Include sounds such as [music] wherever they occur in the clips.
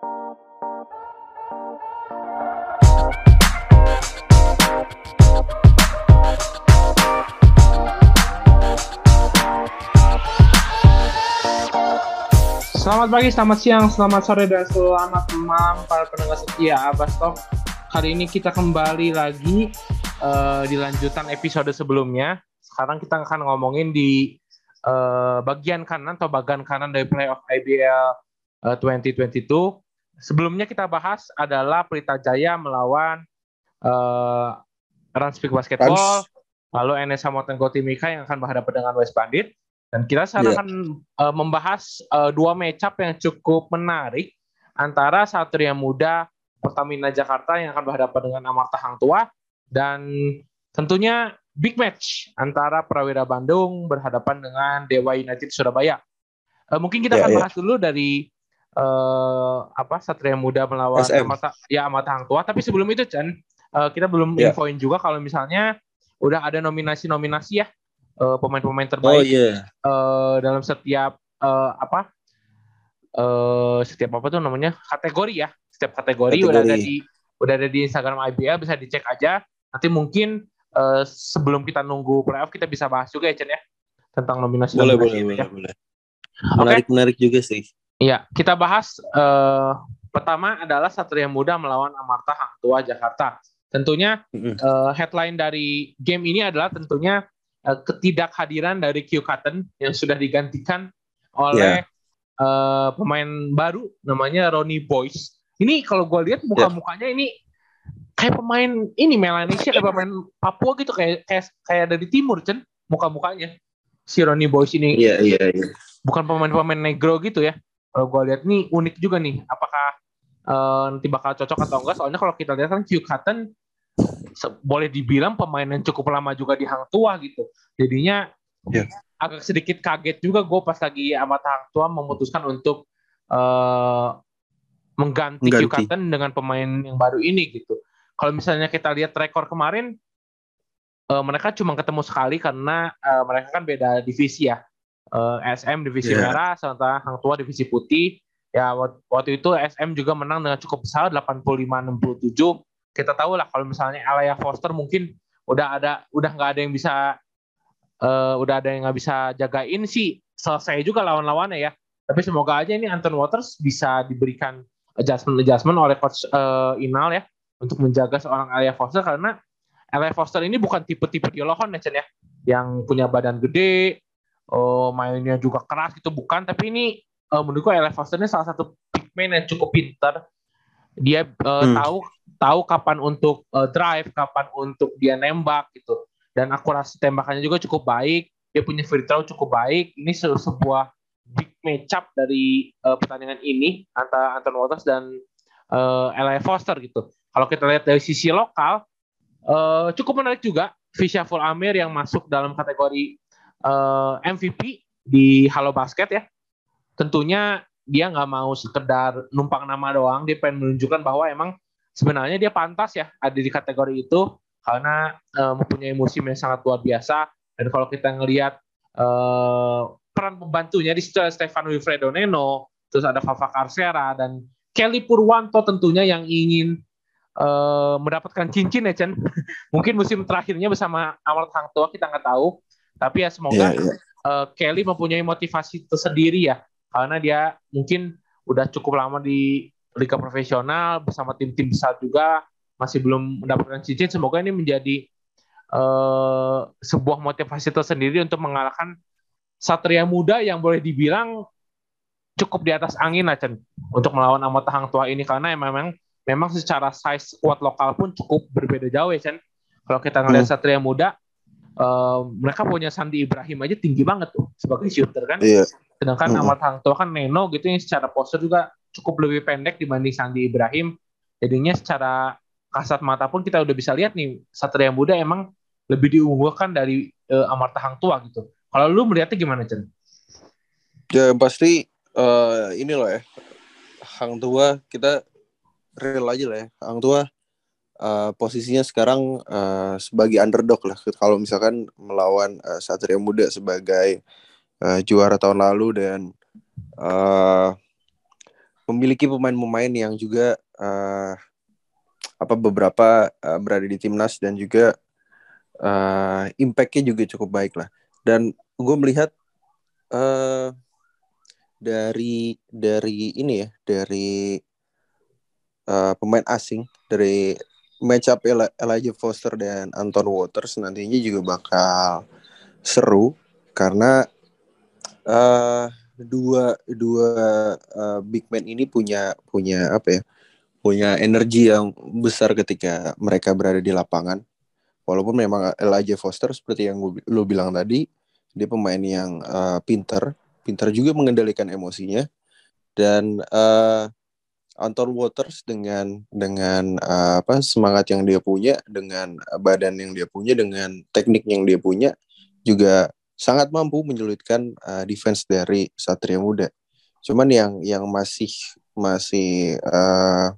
Selamat pagi, selamat siang, selamat sore, dan selamat malam para pendengar setia Abastok. Kali ini kita kembali lagi uh, di lanjutan episode sebelumnya. Sekarang kita akan ngomongin di uh, bagian kanan atau bagian kanan dari playoff IBL uh, 2022. Sebelumnya kita bahas adalah Pelita Jaya melawan uh, Ranspeak Basketball, Rans. lalu NSA Motenko Timika yang akan berhadapan dengan West Bandit. Dan kita sekarang yeah. akan uh, membahas uh, dua matchup yang cukup menarik antara Satria Muda Pertamina Jakarta yang akan berhadapan dengan Amarta Hang Tua dan tentunya big match antara Prawira Bandung berhadapan dengan Dewa United Surabaya. Uh, mungkin kita yeah, akan yeah. bahas dulu dari uh, apa Satria Muda melawan SM. Amarta ya Amarta Hang Tua. Tapi sebelum itu Chan, uh, kita belum yeah. infoin juga kalau misalnya udah ada nominasi-nominasi ya uh, pemain-pemain terbaik oh, yeah. uh, dalam setiap uh, apa uh, setiap apa tuh namanya kategori ya setiap kategori, kategori udah ada di udah ada di Instagram IBL bisa dicek aja nanti mungkin uh, sebelum kita nunggu playoff kita bisa bahas juga ya Chen ya tentang nominasi boleh nominasi boleh ya. boleh menarik okay. menarik juga sih iya kita bahas uh, pertama adalah Satria Muda melawan Amarta Hang Tua Jakarta tentunya mm -hmm. uh, headline dari game ini adalah tentunya uh, ketidakhadiran dari Q Cotton yang sudah digantikan oleh yeah. Ya. uh, pemain baru namanya Ronnie Boyce. Ini kalau gue lihat muka-mukanya ini kayak pemain ini Melanesia kayak pemain Papua gitu kayak kayak kayak dari timur Chen muka-mukanya si Ronnie Boyce ini. Iya yeah, iya yeah, iya. Yeah. Bukan pemain-pemain negro gitu ya. Kalau gue lihat nih unik juga nih. Apakah uh, nanti bakal cocok atau enggak? Soalnya kalau kita lihat kan Q Cotton boleh dibilang pemain yang cukup lama juga di Hang Tua gitu. Jadinya yeah. agak sedikit kaget juga gue pas lagi amat Hang Tua memutuskan untuk uh, mengganti, mengganti. Kyu dengan pemain yang baru ini gitu. Kalau misalnya kita lihat rekor kemarin, uh, mereka cuma ketemu sekali karena uh, mereka kan beda divisi ya. Uh, SM divisi yeah. merah, sementara Hang Tua divisi putih. Ya waktu itu SM juga menang dengan cukup besar 85-67 kita tahu lah kalau misalnya Alaya Foster mungkin udah ada udah nggak ada yang bisa uh, udah ada yang nggak bisa jagain sih. Selesai juga lawan-lawannya ya. Tapi semoga aja ini Anton Waters bisa diberikan adjustment adjustment oleh coach uh, Inal ya untuk menjaga seorang Alaya Foster. Karena Alaya Foster ini bukan tipe-tipe Diolohon ya Chen ya. Yang punya badan gede uh, mainnya juga keras gitu bukan tapi ini uh, menurutku Alaya Foster ini salah satu big man yang cukup pintar dia uh, hmm. tahu tahu kapan untuk uh, drive, kapan untuk dia nembak gitu. Dan akurasi tembakannya juga cukup baik. Dia punya free throw cukup baik. Ini se sebuah big matchup dari uh, pertandingan ini antara Anton Waters dan uh, Eli Foster gitu. Kalau kita lihat dari sisi lokal, uh, cukup menarik juga. Fisya Full Amir yang masuk dalam kategori uh, MVP di Halo Basket ya. Tentunya dia nggak mau sekedar numpang nama doang. Dia pengen menunjukkan bahwa emang sebenarnya dia pantas ya ada di kategori itu karena uh, mempunyai musim yang sangat luar biasa dan kalau kita ngelihat uh, peran pembantunya di situ ada Stefan Wilfredo Neno terus ada Fafa Carcera dan Kelly Purwanto tentunya yang ingin uh, mendapatkan cincin ya Chen [laughs] mungkin musim terakhirnya bersama Amal Hang Tua kita nggak tahu tapi ya semoga yeah, yeah. Uh, Kelly mempunyai motivasi tersendiri ya. Karena dia mungkin udah cukup lama di liga profesional bersama tim-tim besar juga masih belum mendapatkan cincin. Semoga ini menjadi uh, sebuah motivasi tersendiri untuk mengalahkan Satria Muda yang boleh dibilang cukup di atas angin lah Chen untuk melawan Amat Hang Tua ini. Karena memang memang secara size squad lokal pun cukup berbeda jauh ya Chen kalau kita ngelihat hmm. Satria Muda uh, mereka punya Sandi Ibrahim aja tinggi banget tuh sebagai shooter kan iya. sedangkan hmm. Amat Hang Tua kan Neno gitu yang secara postur juga cukup lebih pendek dibanding Sandi Ibrahim. Jadinya secara kasat mata pun kita udah bisa lihat nih Satria Muda emang lebih diunggulkan dari uh, Amarta Hang Tua gitu. Kalau lu melihatnya gimana, Chen? Ya pasti uh, ini loh ya. Hang Tua kita real aja lah ya. Hang Tua uh, posisinya sekarang uh, sebagai underdog lah. Kalau misalkan melawan uh, Satria Muda sebagai uh, juara tahun lalu dan uh, memiliki pemain-pemain yang juga uh, apa beberapa uh, berada di timnas dan juga uh, impactnya juga cukup baik lah. Dan gue melihat uh, dari dari ini ya dari uh, pemain asing dari match up Elijah Foster dan Anton Waters nantinya juga bakal seru karena uh, dua dua uh, big man ini punya punya apa ya punya energi yang besar ketika mereka berada di lapangan. Walaupun memang Elijah Foster seperti yang lu bilang tadi dia pemain yang uh, pinter pinter juga mengendalikan emosinya. Dan uh, Anton Waters dengan dengan uh, apa semangat yang dia punya dengan badan yang dia punya dengan teknik yang dia punya juga sangat mampu menyulitkan uh, defense dari Satria Muda. Cuman yang yang masih masih uh,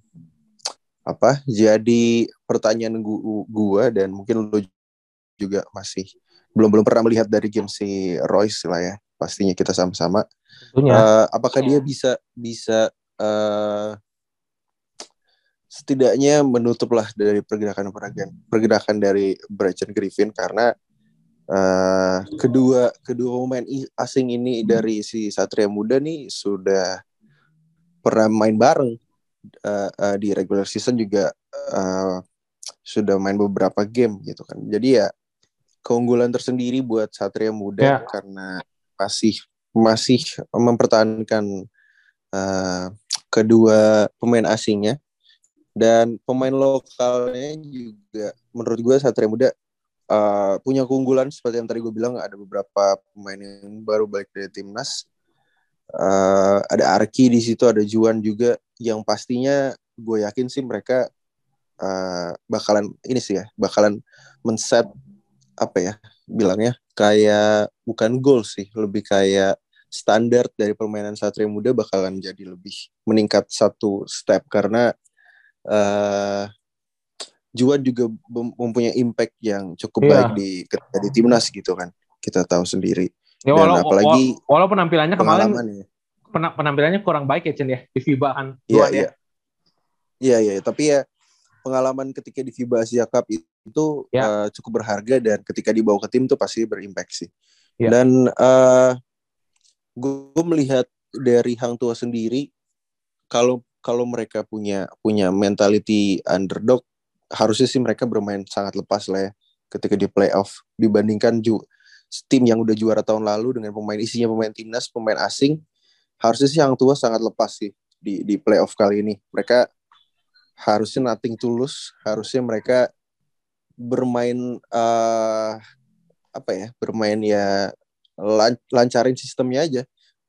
apa jadi pertanyaan gua, gua dan mungkin lo juga masih belum belum pernah melihat dari game si Royce lah ya pastinya kita sama-sama. Uh, apakah dia bisa bisa uh, setidaknya menutuplah dari pergerakan-pergerakan pergerakan dari Bryson Griffin karena uh, kedua kedua pemain asing ini dari si Satria Muda nih sudah pernah main bareng uh, uh, di regular season juga uh, sudah main beberapa game gitu kan. Jadi ya keunggulan tersendiri buat Satria Muda yeah. karena masih masih mempertahankan uh, kedua pemain asingnya dan pemain lokalnya juga menurut gue Satria Muda uh, punya keunggulan seperti yang tadi gue bilang ada beberapa pemain yang baru balik dari timnas. Uh, ada Arki di situ ada Juan juga yang pastinya gue yakin sih mereka uh, bakalan ini sih ya bakalan men-set apa ya bilangnya kayak bukan goal sih lebih kayak standar dari permainan Satria Muda bakalan jadi lebih meningkat satu step. Karena uh, Juan juga mempunyai impact yang cukup yeah. baik di ketika di timnas gitu kan kita tahu sendiri ya, walau, dan apalagi walaupun penampilannya kemarin ya. penampilannya kurang baik ya Chen ya di FIBA kan iya iya iya iya tapi ya pengalaman ketika di FIBA Asia Cup itu yeah. Ya. uh, cukup berharga dan ketika dibawa ke tim tuh pasti berimpact sih yeah. dan uh, gue melihat dari Hang Tua sendiri kalau kalau mereka punya punya mentality underdog harusnya sih mereka bermain sangat lepas lah ya ketika di playoff. Dibandingkan ju tim yang udah juara tahun lalu dengan pemain isinya pemain timnas pemain asing harusnya sih yang tua sangat lepas sih di di playoff kali ini. Mereka harusnya nothing tulus harusnya mereka bermain uh, apa ya bermain ya lancarin sistemnya aja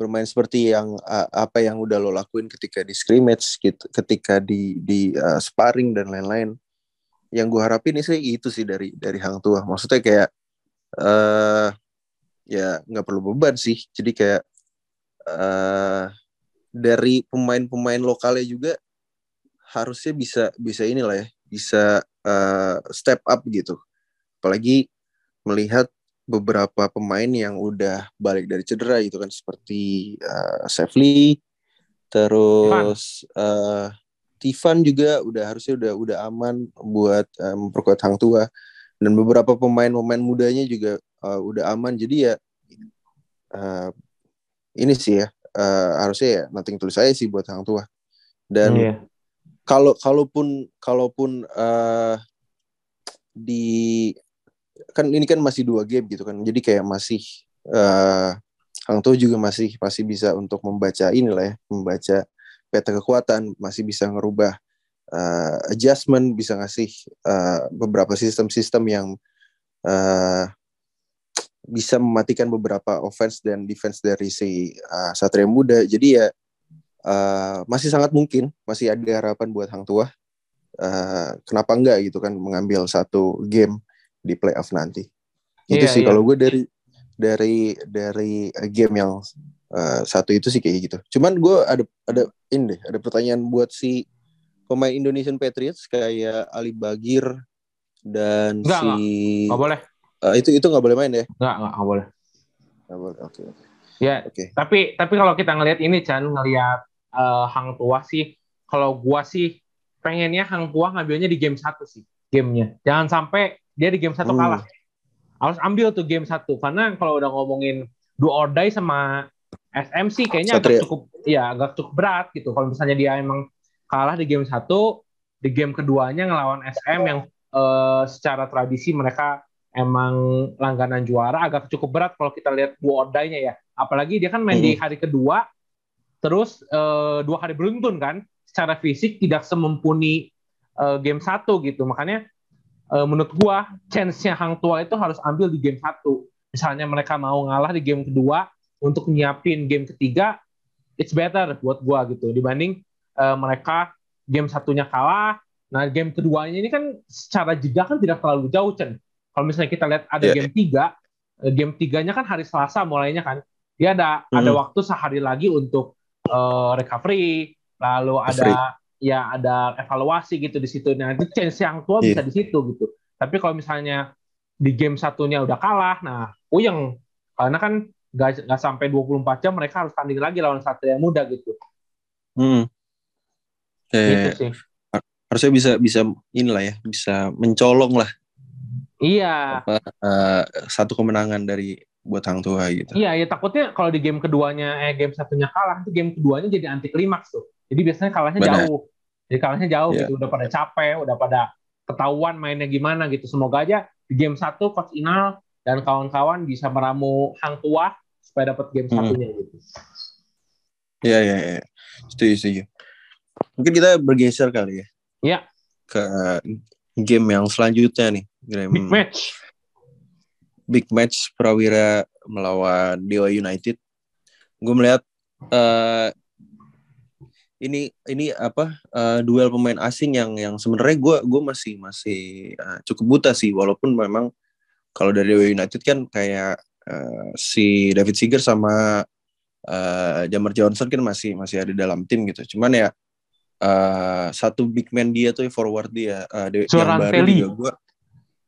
bermain seperti yang uh, apa yang udah lo lakuin ketika di scrimmage gitu, ketika di di uh, sparring dan lain-lain. Yang gue harapin sih itu sih dari dari Hang Tua. Maksudnya kayak uh, ya nggak perlu beban sih. Jadi kayak uh, dari pemain-pemain lokalnya juga harusnya bisa bisa inilah ya, bisa uh, step up gitu. Apalagi melihat beberapa pemain yang udah balik dari cedera gitu kan seperti uh, Sefli terus uh, Tivan juga udah harusnya udah udah aman buat uh, memperkuat Hang Tua. Dan beberapa pemain-pemain mudanya juga uh, udah aman. Jadi ya uh, ini sih ya uh, harusnya ya nothing tulis saya sih buat Hang Tua. Dan yeah. kalau kalaupun kalaupun uh, di kan ini kan masih dua game gitu kan. Jadi kayak masih uh, Hang Tuah juga masih masih bisa untuk membaca inilah ya membaca peta kekuatan masih bisa ngerubah uh, adjustment bisa ngasih uh, beberapa sistem-sistem yang uh, bisa mematikan beberapa offense dan defense dari si uh, Satria Muda. Jadi ya uh, masih sangat mungkin masih ada harapan buat Hang Tuah. Uh, kenapa enggak gitu kan mengambil satu game di playoff nanti. Itu yeah, sih yeah. kalau gue dari dari dari game yang uh, satu itu sih kayak gitu. Cuman gue ada ada ini deh, ada pertanyaan buat si pemain Indonesian Patriots kayak Ali Bagir dan Enggak, si Enggak boleh. Uh, itu itu nggak boleh main ya? Enggak, enggak, enggak boleh. Enggak boleh. Oke, okay, oke. Okay. Ya, okay. tapi tapi kalau kita ngelihat ini Chan ngelihat uh, Hang Tua sih kalau gua sih pengennya Hang Tua ngambilnya di game satu sih gamenya jangan sampai dia di game satu hmm. kalah harus ambil tuh game satu karena kalau udah ngomongin do or die sama SM sih kayaknya Satria. agak cukup ya agak cukup berat gitu kalau misalnya dia emang kalah di game satu di game keduanya ngelawan SM yang uh, secara tradisi mereka emang langganan juara agak cukup berat kalau kita lihat do or die-nya ya apalagi dia kan main hmm. di hari kedua terus uh, dua hari beruntun kan secara fisik tidak semumpuni uh, game satu gitu makanya menurut gua chance-nya Hang Tua itu harus ambil di game satu. Misalnya mereka mau ngalah di game kedua untuk nyiapin game ketiga it's better buat gua gitu. Dibanding uh, mereka game satunya kalah nah game keduanya ini kan secara jeda kan tidak terlalu jauh Chen kalau misalnya kita lihat ada yeah. game tiga game tiganya kan hari Selasa mulainya kan. Dia ada hmm. ada waktu sehari lagi untuk uh, recovery lalu ada ya ada evaluasi gitu di situ. Nah itu chance yang tua yeah. bisa di situ gitu. Tapi kalau misalnya di game satunya udah kalah nah puyeng. Karena kan gak, gak sampai 24 jam mereka harus tanding lagi lawan satu yang muda gitu. Hmm. eh, gitu sih. Harusnya bisa bisa inilah ya bisa mencolong lah. Iya. Apa, uh, satu kemenangan dari buat Hang Tua gitu. Iya ya takutnya kalau di game keduanya eh game satunya kalah itu game keduanya jadi anti klimaks tuh. Jadi biasanya kalahnya Benar. jauh jadi kalahnya jauh yeah. gitu, udah pada capek, udah pada ketahuan mainnya gimana gitu. Semoga aja di game satu Coach Inal dan kawan-kawan bisa meramu Hang Tua supaya dapat game hmm. satunya gitu. Iya, iya, iya. Setuju, setuju. Mungkin kita bergeser kali ya. Iya. Ke game yang selanjutnya nih. Game Big match. Big match Prawira melawan Dewa United. Gue melihat uh, ini ini apa uh, duel pemain asing yang yang sebenarnya gue gue masih masih uh, cukup buta sih. Walaupun memang kalau dari United kan kayak uh, si David Seager sama uh, Jamar Johnson kan masih masih ada dalam tim gitu. Cuman ya uh, satu big man dia tuh forward dia uh, yang baru juga gue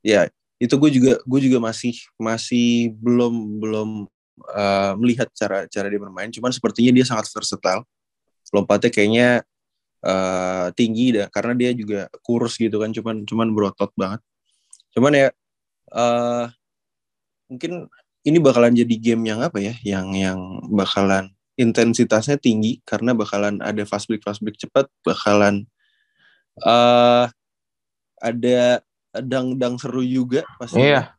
ya itu gue juga gue juga masih masih belum belum uh, melihat cara cara dia bermain. Cuman sepertinya dia sangat versatile lompatnya kayaknya uh, tinggi dah karena dia juga kurus gitu kan cuman cuman berotot banget cuman ya uh, mungkin ini bakalan jadi game yang apa ya yang yang bakalan intensitasnya tinggi karena bakalan ada fast break fast break cepat bakalan uh, ada dang-dang seru juga pasti. Iya.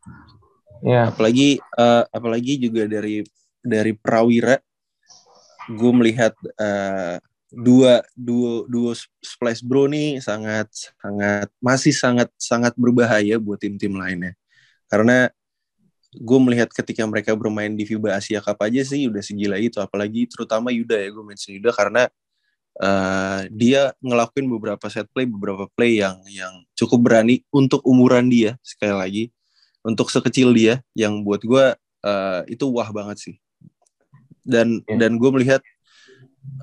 Iya. Apalagi uh, apalagi juga dari dari Prawira gue melihat uh, dua dua dua splash bro nih sangat sangat masih sangat sangat berbahaya buat tim-tim lainnya. Karena gue melihat ketika mereka bermain di FIBA Asia Cup aja sih udah segila itu. Apalagi terutama Yuda ya gue mention Yuda karena uh, dia ngelakuin beberapa set play beberapa play yang yang cukup berani untuk umuran dia sekali lagi. Untuk sekecil dia yang buat gue uh, itu wah banget sih dan yeah. dan gue melihat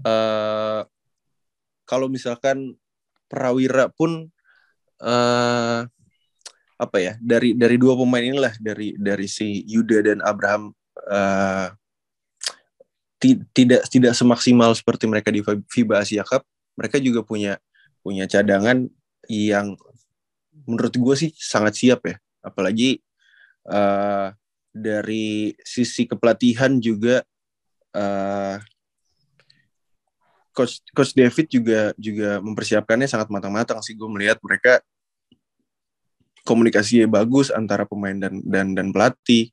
uh, kalau misalkan Prawira pun uh, apa ya dari dari dua pemain inilah dari dari si Yuda dan Abraham uh, tidak tidak semaksimal seperti mereka di FIBA Asia Cup mereka juga punya punya cadangan yang menurut gue sih sangat siap ya apalagi uh, dari sisi kepelatihan juga uh, coach coach David juga juga mempersiapkannya sangat matang-matang sih. Gue melihat mereka komunikasinya bagus antara pemain dan dan dan pelatih.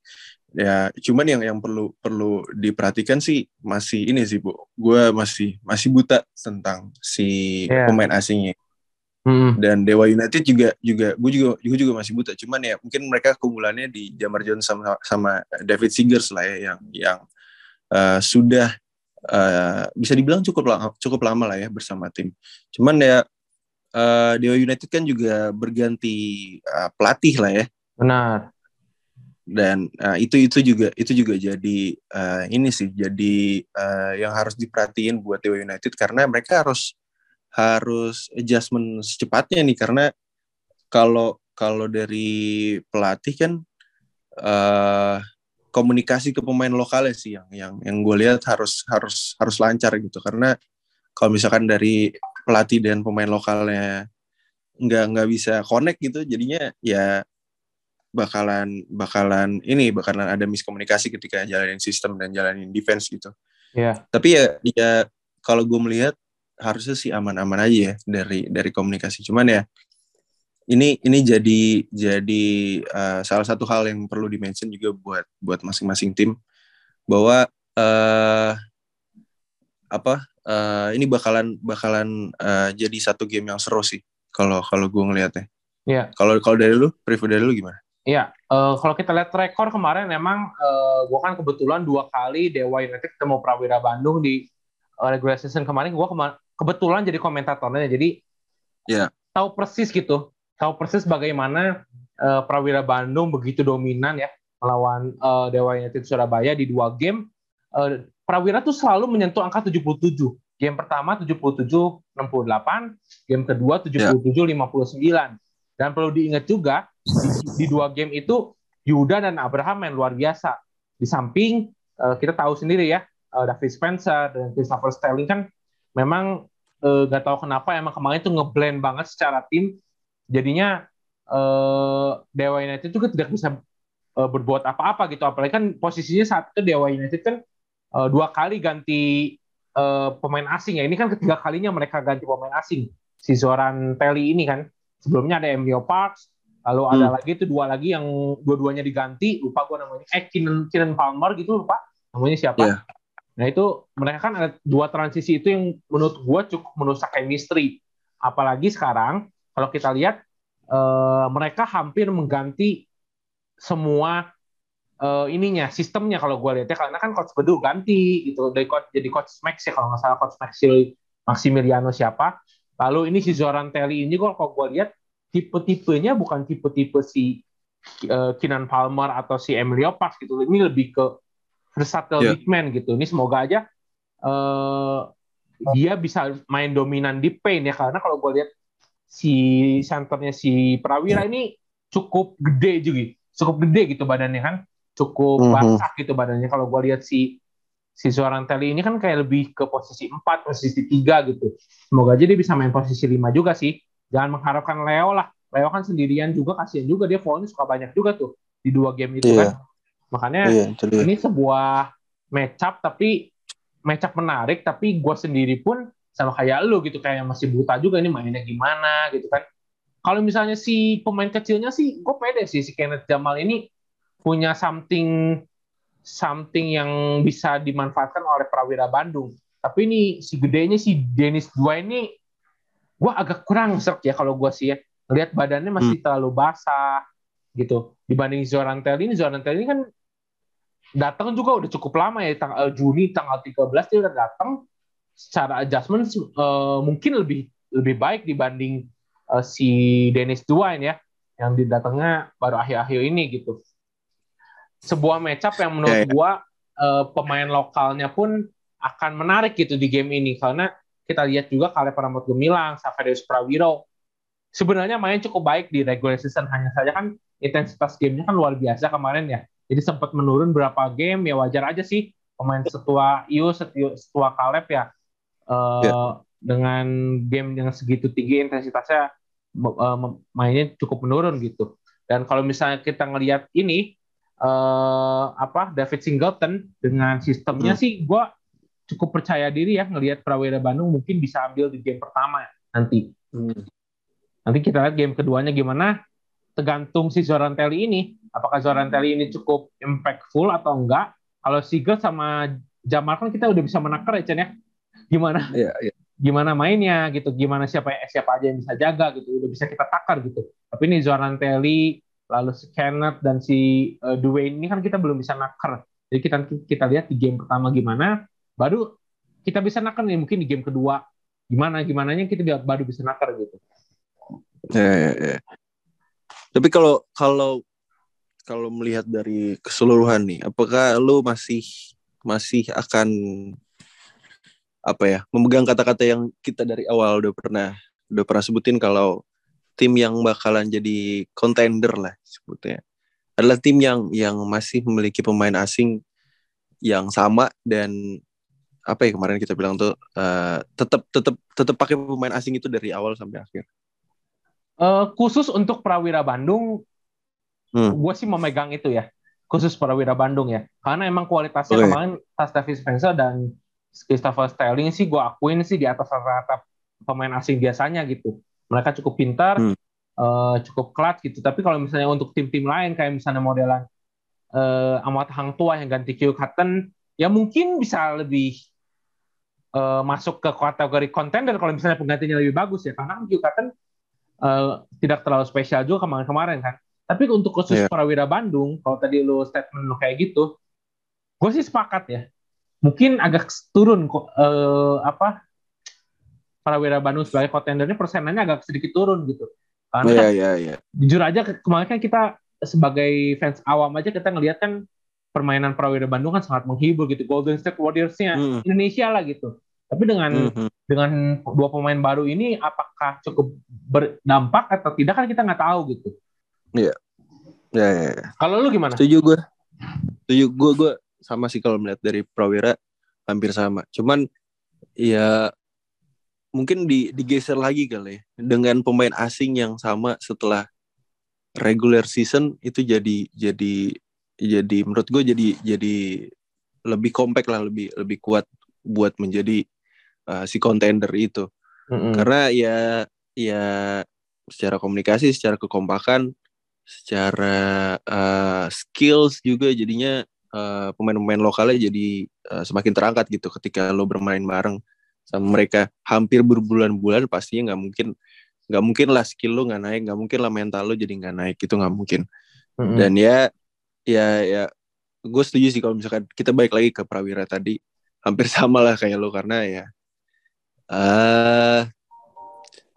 Ya cuman yang yang perlu perlu diperhatikan sih masih ini sih bu. Gue masih masih buta tentang si yeah. pemain asingnya. Hmm. dan Dewa United juga juga gue juga gue juga masih buta. Cuman ya mungkin mereka keunggulannya di Jamar Jones sama sama David Seegers lah ya yang yang uh, sudah uh, bisa dibilang cukup lama, cukup lama lah ya bersama tim. Cuman ya uh, Dewa United kan juga berganti uh, pelatih lah ya. Benar. Dan uh, itu itu juga itu juga jadi uh, ini sih jadi uh, yang harus diperhatiin buat Dewa United karena mereka harus harus adjustment secepatnya nih karena kalau kalau dari pelatih kan uh, komunikasi ke pemain lokalnya sih yang yang yang gue lihat harus harus harus lancar gitu karena kalau misalkan dari pelatih dan pemain lokalnya nggak nggak bisa connect gitu jadinya ya bakalan bakalan ini bakalan ada miskomunikasi ketika jalanin sistem dan jalanin defense gitu. Iya. Yeah. Tapi ya ya kalau gue melihat harusnya sih aman-aman aja ya dari dari komunikasi. Cuman ya ini ini jadi jadi uh, salah satu hal yang perlu dimention juga buat buat masing-masing tim bahwa uh, apa uh, ini bakalan bakalan uh, jadi satu game yang seru sih kalau kalau gue ngelihatnya. Iya. Yeah. Kalau kalau dari lu, preview dari lu gimana? Iya, uh, kalau kita lihat rekor kemarin memang uh, gue kan kebetulan dua kali Dewa United ketemu Prawira Bandung di uh, regular season kemarin. Gue kema kebetulan jadi komentatornya, jadi yeah. tahu persis gitu, tahu persis bagaimana uh, Prawira Bandung begitu dominan ya melawan uh, Dewa United Surabaya di dua game. Uh, Prawira tuh selalu menyentuh angka 77. Game pertama 77 68, game kedua 77 yeah. 59. Dan perlu diingat juga di, di dua game itu Yuda dan Abraham main luar biasa. Di samping uh, kita tahu sendiri ya, uh, David Spencer dan Christopher Sterling kan memang uh, gak tahu kenapa emang kemarin itu ngeblend banget secara tim. Jadinya uh, Dewa United juga tidak bisa uh, berbuat apa-apa gitu. Apalagi kan posisinya saat itu Dewa United kan uh, dua kali ganti uh, pemain asing ya. Ini kan ketiga kalinya mereka ganti pemain asing. Si Zoran Telly ini kan. Sebelumnya ada Emilio Parks, Lalu hmm. ada lagi itu dua lagi yang dua-duanya diganti, lupa gue namanya. Eh, Kinen, Kinen Palmer gitu lupa namanya siapa. Yeah. Nah itu mereka kan ada dua transisi itu yang menurut gue cukup merusak chemistry. Apalagi sekarang kalau kita lihat uh, mereka hampir mengganti semua uh, ininya sistemnya kalau gue lihat ya karena kan coach Bedu ganti gitu dari coach jadi coach Max ya kalau nggak salah coach Max Maximiliano siapa lalu ini si Zoran Telly ini kok kalau gue lihat tipe-tipenya bukan tipe-tipe si uh, Kinan Palmer atau si Emilio Parks gitu. Ini lebih ke versatile yeah. big man gitu. Ini semoga aja uh, dia bisa main dominan di paint ya karena kalau gue lihat si centernya si Prawira ini cukup gede juga, cukup gede gitu badannya kan, cukup mm -hmm. gitu badannya. Kalau gue lihat si si Zoran Telly ini kan kayak lebih ke posisi 4, posisi 3 gitu. Semoga aja dia bisa main posisi 5 juga sih jangan mengharapkan Leo lah. Leo kan sendirian juga kasihan juga dia foulnya suka banyak juga tuh di dua game itu yeah. kan. Makanya yeah, ini sebuah match up tapi match up menarik tapi gue sendiri pun sama kayak lu gitu kayak masih buta juga ini mainnya gimana gitu kan. Kalau misalnya si pemain kecilnya sih gue pede sih si Kenneth Jamal ini punya something something yang bisa dimanfaatkan oleh Prawira Bandung. Tapi ini si gedenya si Dennis Dua ini gue agak kurang serk ya kalau gue sih ya lihat badannya masih hmm. terlalu basah gitu dibanding Zoran Telly ini Zoran Telly ini kan datang juga udah cukup lama ya tanggal eh, Juni tanggal 13 dia udah datang secara adjustment uh, mungkin lebih lebih baik dibanding uh, si Dennis Duain ya yang didatangnya baru akhir-akhir ini gitu sebuah matchup yang menurut yeah, yeah. gua uh, pemain lokalnya pun akan menarik gitu di game ini karena kita lihat juga Kaleb Pramod Gemilang, Saverius Prawiro, sebenarnya main cukup baik di regular season, hanya saja kan intensitas gamenya kan luar biasa kemarin ya. Jadi sempat menurun berapa game, ya wajar aja sih pemain setua Iu, setua Kaleb ya, yeah. dengan game yang segitu tinggi intensitasnya uh, mainnya cukup menurun gitu. Dan kalau misalnya kita ngelihat ini, uh, apa David Singleton dengan sistemnya hmm. sih, gue cukup percaya diri ya ngelihat Prawira Bandung mungkin bisa ambil di game pertama nanti. Hmm. Nanti kita lihat game keduanya gimana. Tergantung si Zoran Telly ini. Apakah Zoran Telly ini cukup impactful atau enggak. Kalau Sigel sama Jamal kan kita udah bisa menakar ya Chen ya. Gimana? Iya, iya. Gimana mainnya gitu. Gimana siapa siapa aja yang bisa jaga gitu. Udah bisa kita takar gitu. Tapi ini Zoran Telly, lalu si Kenneth dan si uh, Dwayne ini kan kita belum bisa nakar. Jadi kita kita lihat di game pertama gimana baru kita bisa nakar nih mungkin di game kedua gimana gimana nya kita baru bisa nakar gitu. Ya, ya, ya. Tapi kalau kalau kalau melihat dari keseluruhan nih, apakah lu masih masih akan apa ya memegang kata-kata yang kita dari awal udah pernah udah pernah sebutin kalau tim yang bakalan jadi contender lah sebutnya adalah tim yang yang masih memiliki pemain asing yang sama dan apa ya kemarin kita bilang tuh uh, tetap tetap tetap pakai pemain asing itu dari awal sampai akhir. Uh, khusus untuk Prawira Bandung, hmm. gue sih memegang itu ya. Khusus Prawira Bandung ya, karena emang kualitasnya okay. kemarin Tas Davis Spencer dan Christopher Sterling sih gue akuin sih di atas rata-rata pemain asing biasanya gitu. Mereka cukup pintar, hmm. uh, cukup clutch gitu. Tapi kalau misalnya untuk tim-tim lain kayak misalnya modelan uh, Amat Hang Tua yang ganti Q Cotton, ya mungkin bisa lebih uh, masuk ke kategori contender kalau misalnya penggantinya lebih bagus ya karena juga kan uh, tidak terlalu spesial juga kemarin-kemarin kan tapi untuk khusus yeah. Prawira Bandung kalau tadi lu statement lu kayak gitu gue sih sepakat ya mungkin agak turun kok uh, apa Prawira Bandung sebagai kontendernya persenannya agak sedikit turun gitu karena yeah, kan, yeah, yeah. jujur aja kemarin kan kita sebagai fans awam aja kita ngelihat kan permainan Prawira Bandung kan sangat menghibur gitu. Golden State Warriors-nya hmm. Indonesia lah gitu. Tapi dengan hmm. dengan dua pemain baru ini apakah cukup berdampak atau tidak kan kita nggak tahu gitu. Iya. Ya, ya, ya. Kalau lu gimana? Setuju gue. Setuju gue gue sama sih kalau melihat dari Prawira hampir sama. Cuman ya mungkin di digeser lagi kali ya. dengan pemain asing yang sama setelah regular season itu jadi jadi jadi menurut gue jadi jadi lebih kompak lah lebih lebih kuat buat menjadi uh, si contender itu mm-hmm. karena ya ya secara komunikasi secara kekompakan secara uh, skills juga jadinya uh, pemain-pemain lokalnya jadi uh, semakin terangkat gitu ketika lo bermain bareng sama mereka hampir berbulan-bulan pastinya nggak mungkin nggak mungkin lah skill lo nggak naik nggak mungkin lah mental lo jadi nggak naik itu nggak mungkin mm-hmm. dan ya ya ya gue setuju sih kalau misalkan kita balik lagi ke Prawira tadi hampir [laughs] sama lah kayak lo karena ya uh,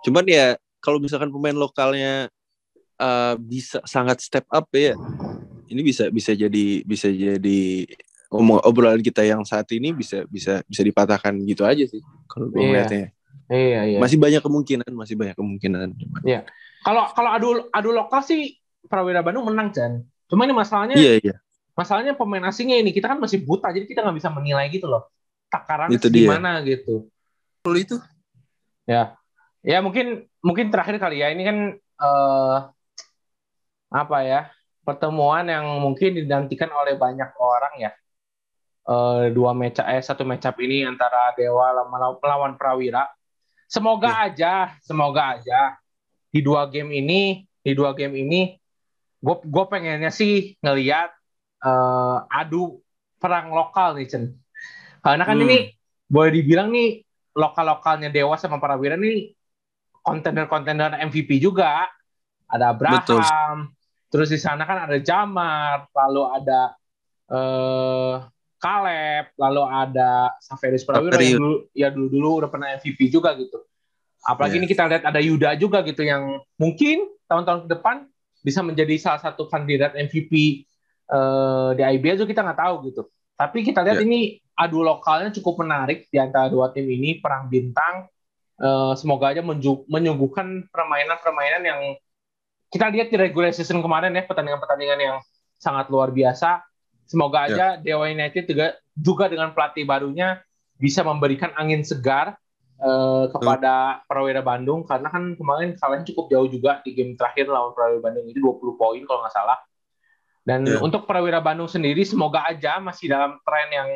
cuman ya kalau misalkan pemain lokalnya uh, bisa sangat step up ya ini bisa bisa jadi bisa jadi omong obrolan kita yang saat ini bisa bisa bisa dipatahkan gitu aja sih kalau gue iya. Iya, iya. Masih banyak kemungkinan, masih banyak kemungkinan. Iya. Kalau kalau adu adu lokal sih Prawira Bandung menang, Chan. Cuma ini masalahnya, iya, iya. masalahnya pemain asingnya ini kita kan masih buta, jadi kita nggak bisa menilai gitu loh. Takarannya itu gimana gitu. Kalau itu? Ya, ya mungkin mungkin terakhir kali ya ini kan uh, apa ya pertemuan yang mungkin dinantikan oleh banyak orang ya. Uh, dua match eh satu match up ini antara Dewa melawan Prawira. Semoga ya. aja, semoga aja di dua game ini, di dua game ini gue gue pengennya sih ngelihat uh, adu perang lokal nih Chen karena kan hmm. ini boleh dibilang nih lokal lokalnya Dewa sama Prawira nih kontender kontender MVP juga ada Abraham Betul. Terus di sana kan ada Jamar lalu ada uh, Kaleb lalu ada Saferis Prawira yang dulu ya dulu dulu udah pernah MVP juga gitu apalagi yeah. ini kita lihat ada Yuda juga gitu yang mungkin tahun-tahun ke depan bisa menjadi salah satu kandidat MVP uh, eh, di IBL juga kita nggak tahu gitu. Tapi kita lihat yeah. ini adu lokalnya cukup menarik di antara dua tim ini perang bintang. Uh, semoga aja menyuguhkan permainan-permainan yang kita lihat di regular season kemarin ya pertandingan-pertandingan yang sangat luar biasa. Semoga ya. aja yeah. Dewa United juga juga dengan pelatih barunya bisa memberikan angin segar uh, kepada Prawira Bandung karena kan kemarin kalian cukup jauh juga di game terakhir lawan Prawira Bandung itu 20 poin kalau nggak salah. Dan yeah. untuk Prawira Bandung sendiri semoga aja masih dalam tren yang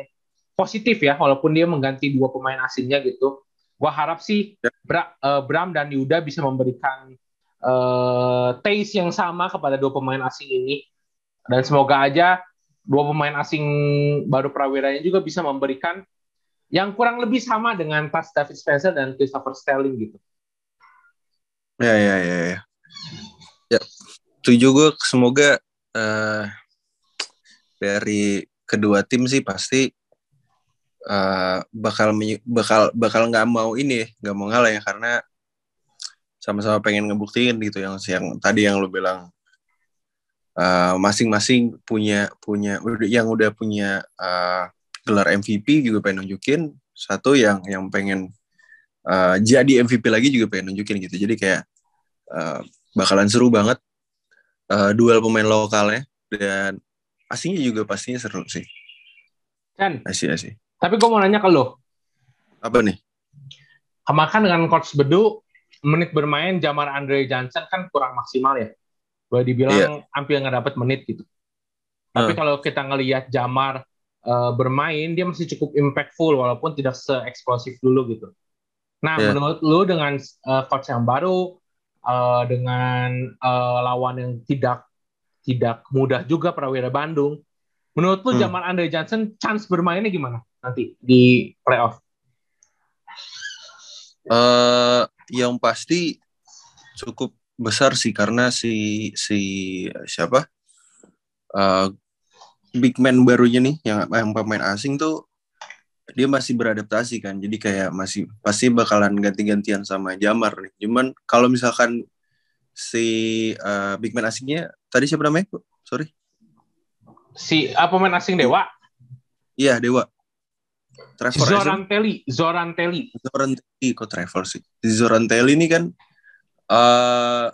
positif ya walaupun dia mengganti dua pemain asingnya gitu. Gua harap sih yeah. Bra, uh, Bram dan Yuda bisa memberikan taste yang sama kepada dua pemain asing ini dan semoga aja dua pemain asing baru Prawiranya juga bisa memberikan yang kurang lebih sama dengan pas David Spencer dan Christopher Sterling gitu. Ya ya ya ya. Ya, tujuh gue semoga uh, dari kedua tim sih pasti uh, bakal bakal bakal nggak mau ini nggak mau ngalah ya karena sama-sama pengen ngebuktiin gitu yang yang tadi yang lo bilang eh, masing-masing uh, punya punya yang udah punya uh, gelar MVP juga pengen nunjukin. Satu yang yang pengen uh, jadi MVP lagi juga pengen nunjukin gitu. Jadi kayak uh, bakalan seru banget uh, duel pemain lokalnya. Dan asingnya juga pastinya seru sih. Kan asih asih tapi gue mau nanya ke lo Apa nih? Kemakan dengan coach Bedu menit bermain Jamar Andre Johnson kan kurang maksimal ya. Boleh dibilang yeah. hampir nggak dapat menit gitu. Tapi uh. kalau kita ngelihat Jamar uh, bermain, dia masih cukup impactful walaupun tidak se-eksplosif dulu gitu. Nah, yeah. menurut lu dengan uh, coach yang baru, uh, dengan uh, lawan yang tidak tidak mudah juga Prawira Bandung, menurut lu hmm. Jamar Andre Johnson chance bermainnya gimana nanti di playoff? Uh, yang pasti cukup besar sih karena si si siapa? Uh, big man barunya nih yang yang pemain asing tuh dia masih beradaptasi kan. Jadi kayak masih pasti bakalan ganti-gantian sama Jamar nih. Cuman kalau misalkan si uh, big man asingnya tadi siapa namanya? Sorry. Si apa uh, pemain asing Dewa? Iya Dewa Trevor Zorantelli, Zorantelli. Zorantelli kok Trevor sih. Zorantelli ini kan uh,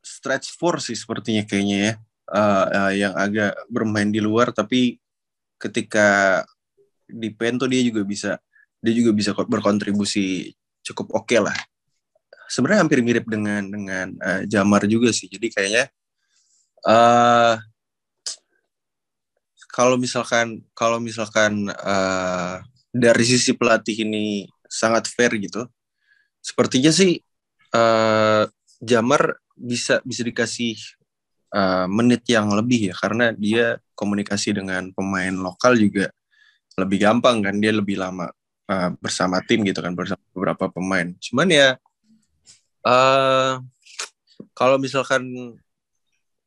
stretch four sih sepertinya kayaknya ya. Uh, uh, yang agak bermain di luar tapi ketika di pen tuh dia juga bisa dia juga bisa berkontribusi cukup oke okay lah. Sebenarnya hampir mirip dengan dengan uh, Jamar juga sih. Jadi kayaknya uh, kalau misalkan kalau misalkan uh, dari sisi pelatih ini sangat fair gitu, sepertinya sih uh, Jamar bisa bisa dikasih uh, menit yang lebih ya karena dia komunikasi dengan pemain lokal juga lebih gampang kan dia lebih lama uh, bersama tim gitu kan bersama beberapa pemain. Cuman ya uh, kalau misalkan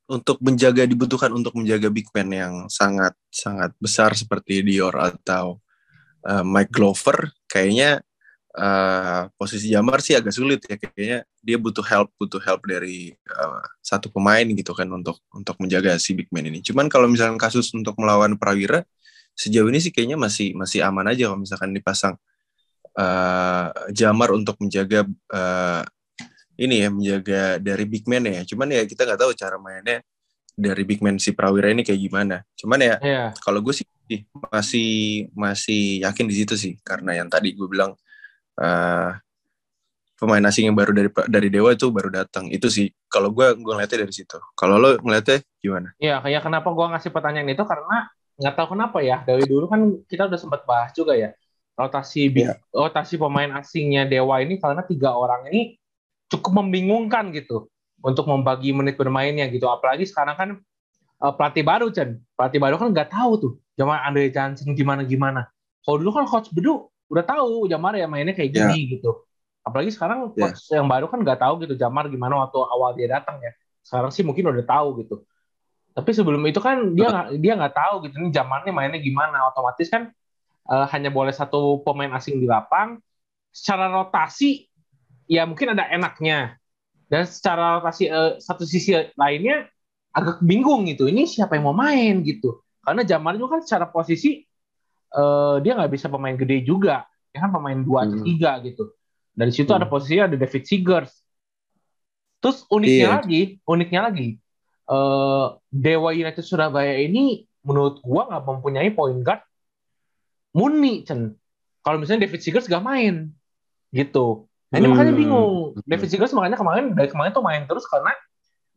untuk menjaga dibutuhkan untuk menjaga big man yang sangat sangat besar seperti Dior atau uh, Mike Glover kayaknya uh, posisi Jamar sih agak sulit ya kayaknya dia butuh help butuh help dari uh, satu pemain gitu kan untuk untuk menjaga si big man ini. Cuman kalau misalkan kasus untuk melawan Prawira sejauh ini sih kayaknya masih masih aman aja kalau misalkan dipasang uh, Jamar untuk menjaga uh, ini ya menjaga dari big man ya. Cuman ya kita nggak tahu cara mainnya dari big man si Prawira ini kayak gimana. Cuman ya yeah. kalau gue sih masih masih yakin di situ sih karena yang tadi gue bilang uh, pemain asing yang baru dari dari Dewa itu baru datang. Itu sih kalau gue gue ngeliatnya dari situ. Kalau lo ngeliatnya gimana? Iya, kayak kenapa gue ngasih pertanyaan itu karena nggak tahu kenapa ya dari dulu kan kita udah sempat bahas juga ya rotasi yeah. rotasi pemain asingnya Dewa ini karena tiga orang ini cukup membingungkan gitu untuk membagi menit bermainnya gitu. Apalagi sekarang kan uh, pelatih baru Chen. Pelatih baru kan nggak tahu tuh Jamar Andre Johnson gimana gimana. Kalau dulu kan coach Bedu udah tahu Jamar ya mainnya kayak gini yeah. gitu. Apalagi sekarang yeah. coach yang baru kan nggak tahu gitu Jamar gimana waktu awal dia datang ya. Sekarang sih mungkin udah tahu gitu. Tapi sebelum itu kan dia nggak dia nggak tahu gitu nih Jamarnya mainnya gimana. Otomatis kan uh, hanya boleh satu pemain asing di lapang. Secara rotasi ya mungkin ada enaknya. Dan secara rotasi uh, satu sisi lainnya agak bingung gitu ini siapa yang mau main gitu. Karena Jamal itu kan secara posisi uh, dia nggak bisa pemain gede juga. Dia kan pemain dua atau hmm. tiga gitu. Dari situ hmm. ada posisinya ada David Seegers. Terus uniknya yeah. lagi uniknya lagi uh, Dewa United Surabaya ini menurut gua nggak mempunyai point guard murni Chen kalau misalnya David Seegers gak main gitu Nah ini hmm. makanya bingung. David Seagulls makanya kemarin dari kemarin tuh main terus karena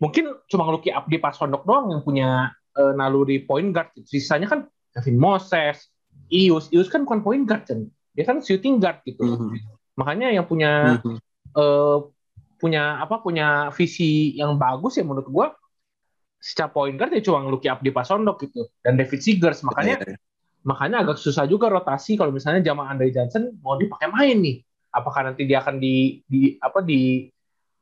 mungkin cuma ngeluki Abdi Pasondok doang yang punya uh, naluri point guard. Sisanya kan Kevin Moses, Ius. Ius kan bukan point guard kan. Dia kan shooting guard gitu. Hmm. Makanya yang punya hmm. uh, punya apa punya visi yang bagus ya menurut gua secara point guard ya cuma ngeluki Abdi Pasondok gitu dan David Seegers makanya yeah, yeah. makanya agak susah juga rotasi kalau misalnya Jamal Andre Johnson mau dipakai main nih apakah nanti dia akan di, di apa di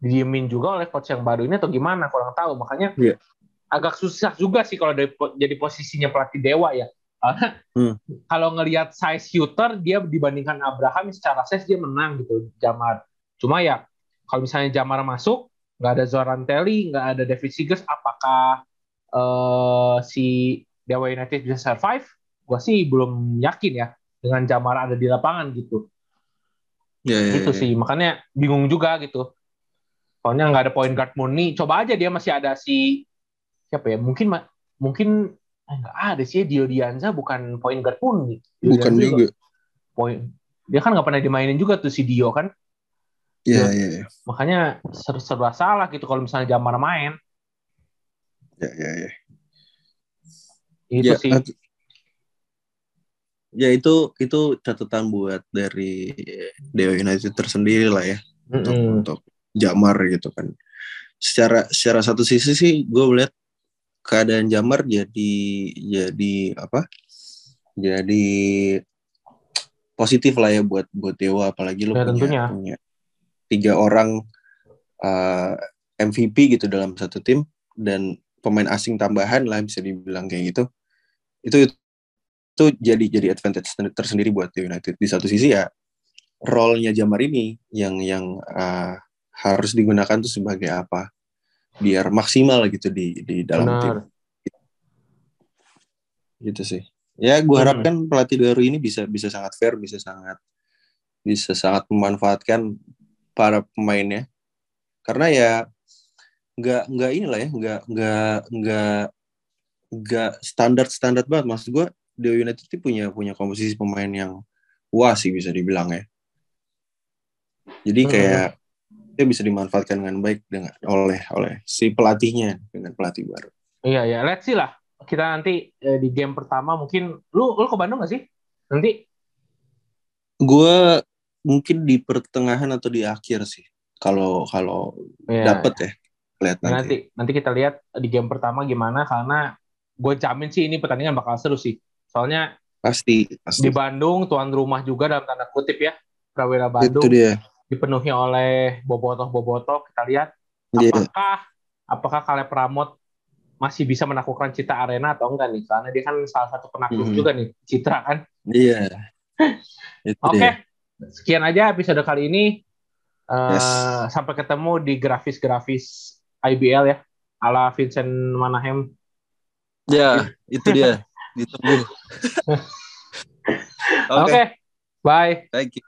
didiemin juga oleh coach yang baru ini atau gimana? Kurang tahu. Makanya yeah. agak susah juga sih kalau dari, jadi posisinya pelatih dewa ya. Hmm. kalau ngelihat size shooter dia dibandingkan Abraham secara size dia menang gitu Jamar. Cuma ya kalau misalnya Jamar masuk nggak ada Zoran Telly nggak ada David Seegers apakah uh, si Dewa United bisa survive? Gue sih belum yakin ya dengan Jamar ada di lapangan gitu Yeah, yeah, itu yeah. sih makanya bingung juga gitu. Soalnya nggak ada point guard murni. Coba aja dia masih ada si siapa ya? Mungkin mungkin eh, nggak ada sih Dio Dianza bukan point guard murni. Dio bukan Dianza juga. Point dia kan nggak pernah dimainin juga tuh si Dio kan. Iya, iya, iya. Makanya ser serba salah gitu kalau misalnya Jamar main. Ya, ya, ya. Itu ya, sih. Ya itu itu catatan buat dari Dewa United tersendiri lah ya untuk Mm-mm. untuk Jamar gitu kan. Secara secara satu sisi sih gue melihat keadaan Jamar jadi jadi apa? Jadi positif lah ya buat buat Dewa apalagi lu Ya, punya tentunya. punya tiga orang uh, MVP gitu dalam satu tim dan pemain asing tambahan lah bisa dibilang kayak gitu. Itu itu jadi jadi advantage tersendiri buat United. Di satu sisi ya role-nya Jamar ini yang yang uh, harus digunakan tuh sebagai apa? Biar maksimal gitu di di dalam tim Benar. gitu sih. Ya, gue Hmm. harapkan pelatih baru ini bisa bisa sangat fair, bisa sangat bisa sangat memanfaatkan para pemainnya. Karena ya nggak nggak inilah ya, nggak nggak nggak nggak standar standar banget. Maksud gue, Dewa United itu punya punya komposisi pemain yang wah sih bisa dibilang ya. Jadi Hmm. kayak dia bisa dimanfaatkan dengan baik dengan oleh oleh si pelatihnya dengan pelatih baru. Iya ya, let's see lah. Kita nanti eh, di game pertama mungkin lu lu ke Bandung gak sih? Nanti Gue mungkin di pertengahan atau di akhir sih. Kalau kalau ya, dapet ya lihat nanti. nanti. nanti kita lihat di game pertama gimana karena gue jamin sih ini pertandingan bakal seru sih. Soalnya Pasti pasti. di Bandung tuan rumah juga dalam tanda kutip ya. Prawira Itu Bandung dia. dipenuhi oleh bobotoh-bobotoh. Kita lihat Iya. apakah apakah Kaleb Pramod masih bisa menaklukkan Citra Arena atau enggak nih? Karena dia kan salah satu penakluk Mhm. juga nih, Citra kan. Iya. [laughs] Itu Oke, dia. sekian aja episode kali ini. Eh, Yes. Sampai ketemu di grafis-grafis IBL ya, ala Vincent Manahem. Ya, [laughs] itu dia. Ditunggu. [laughs] Oke, Oke, bye. thank you.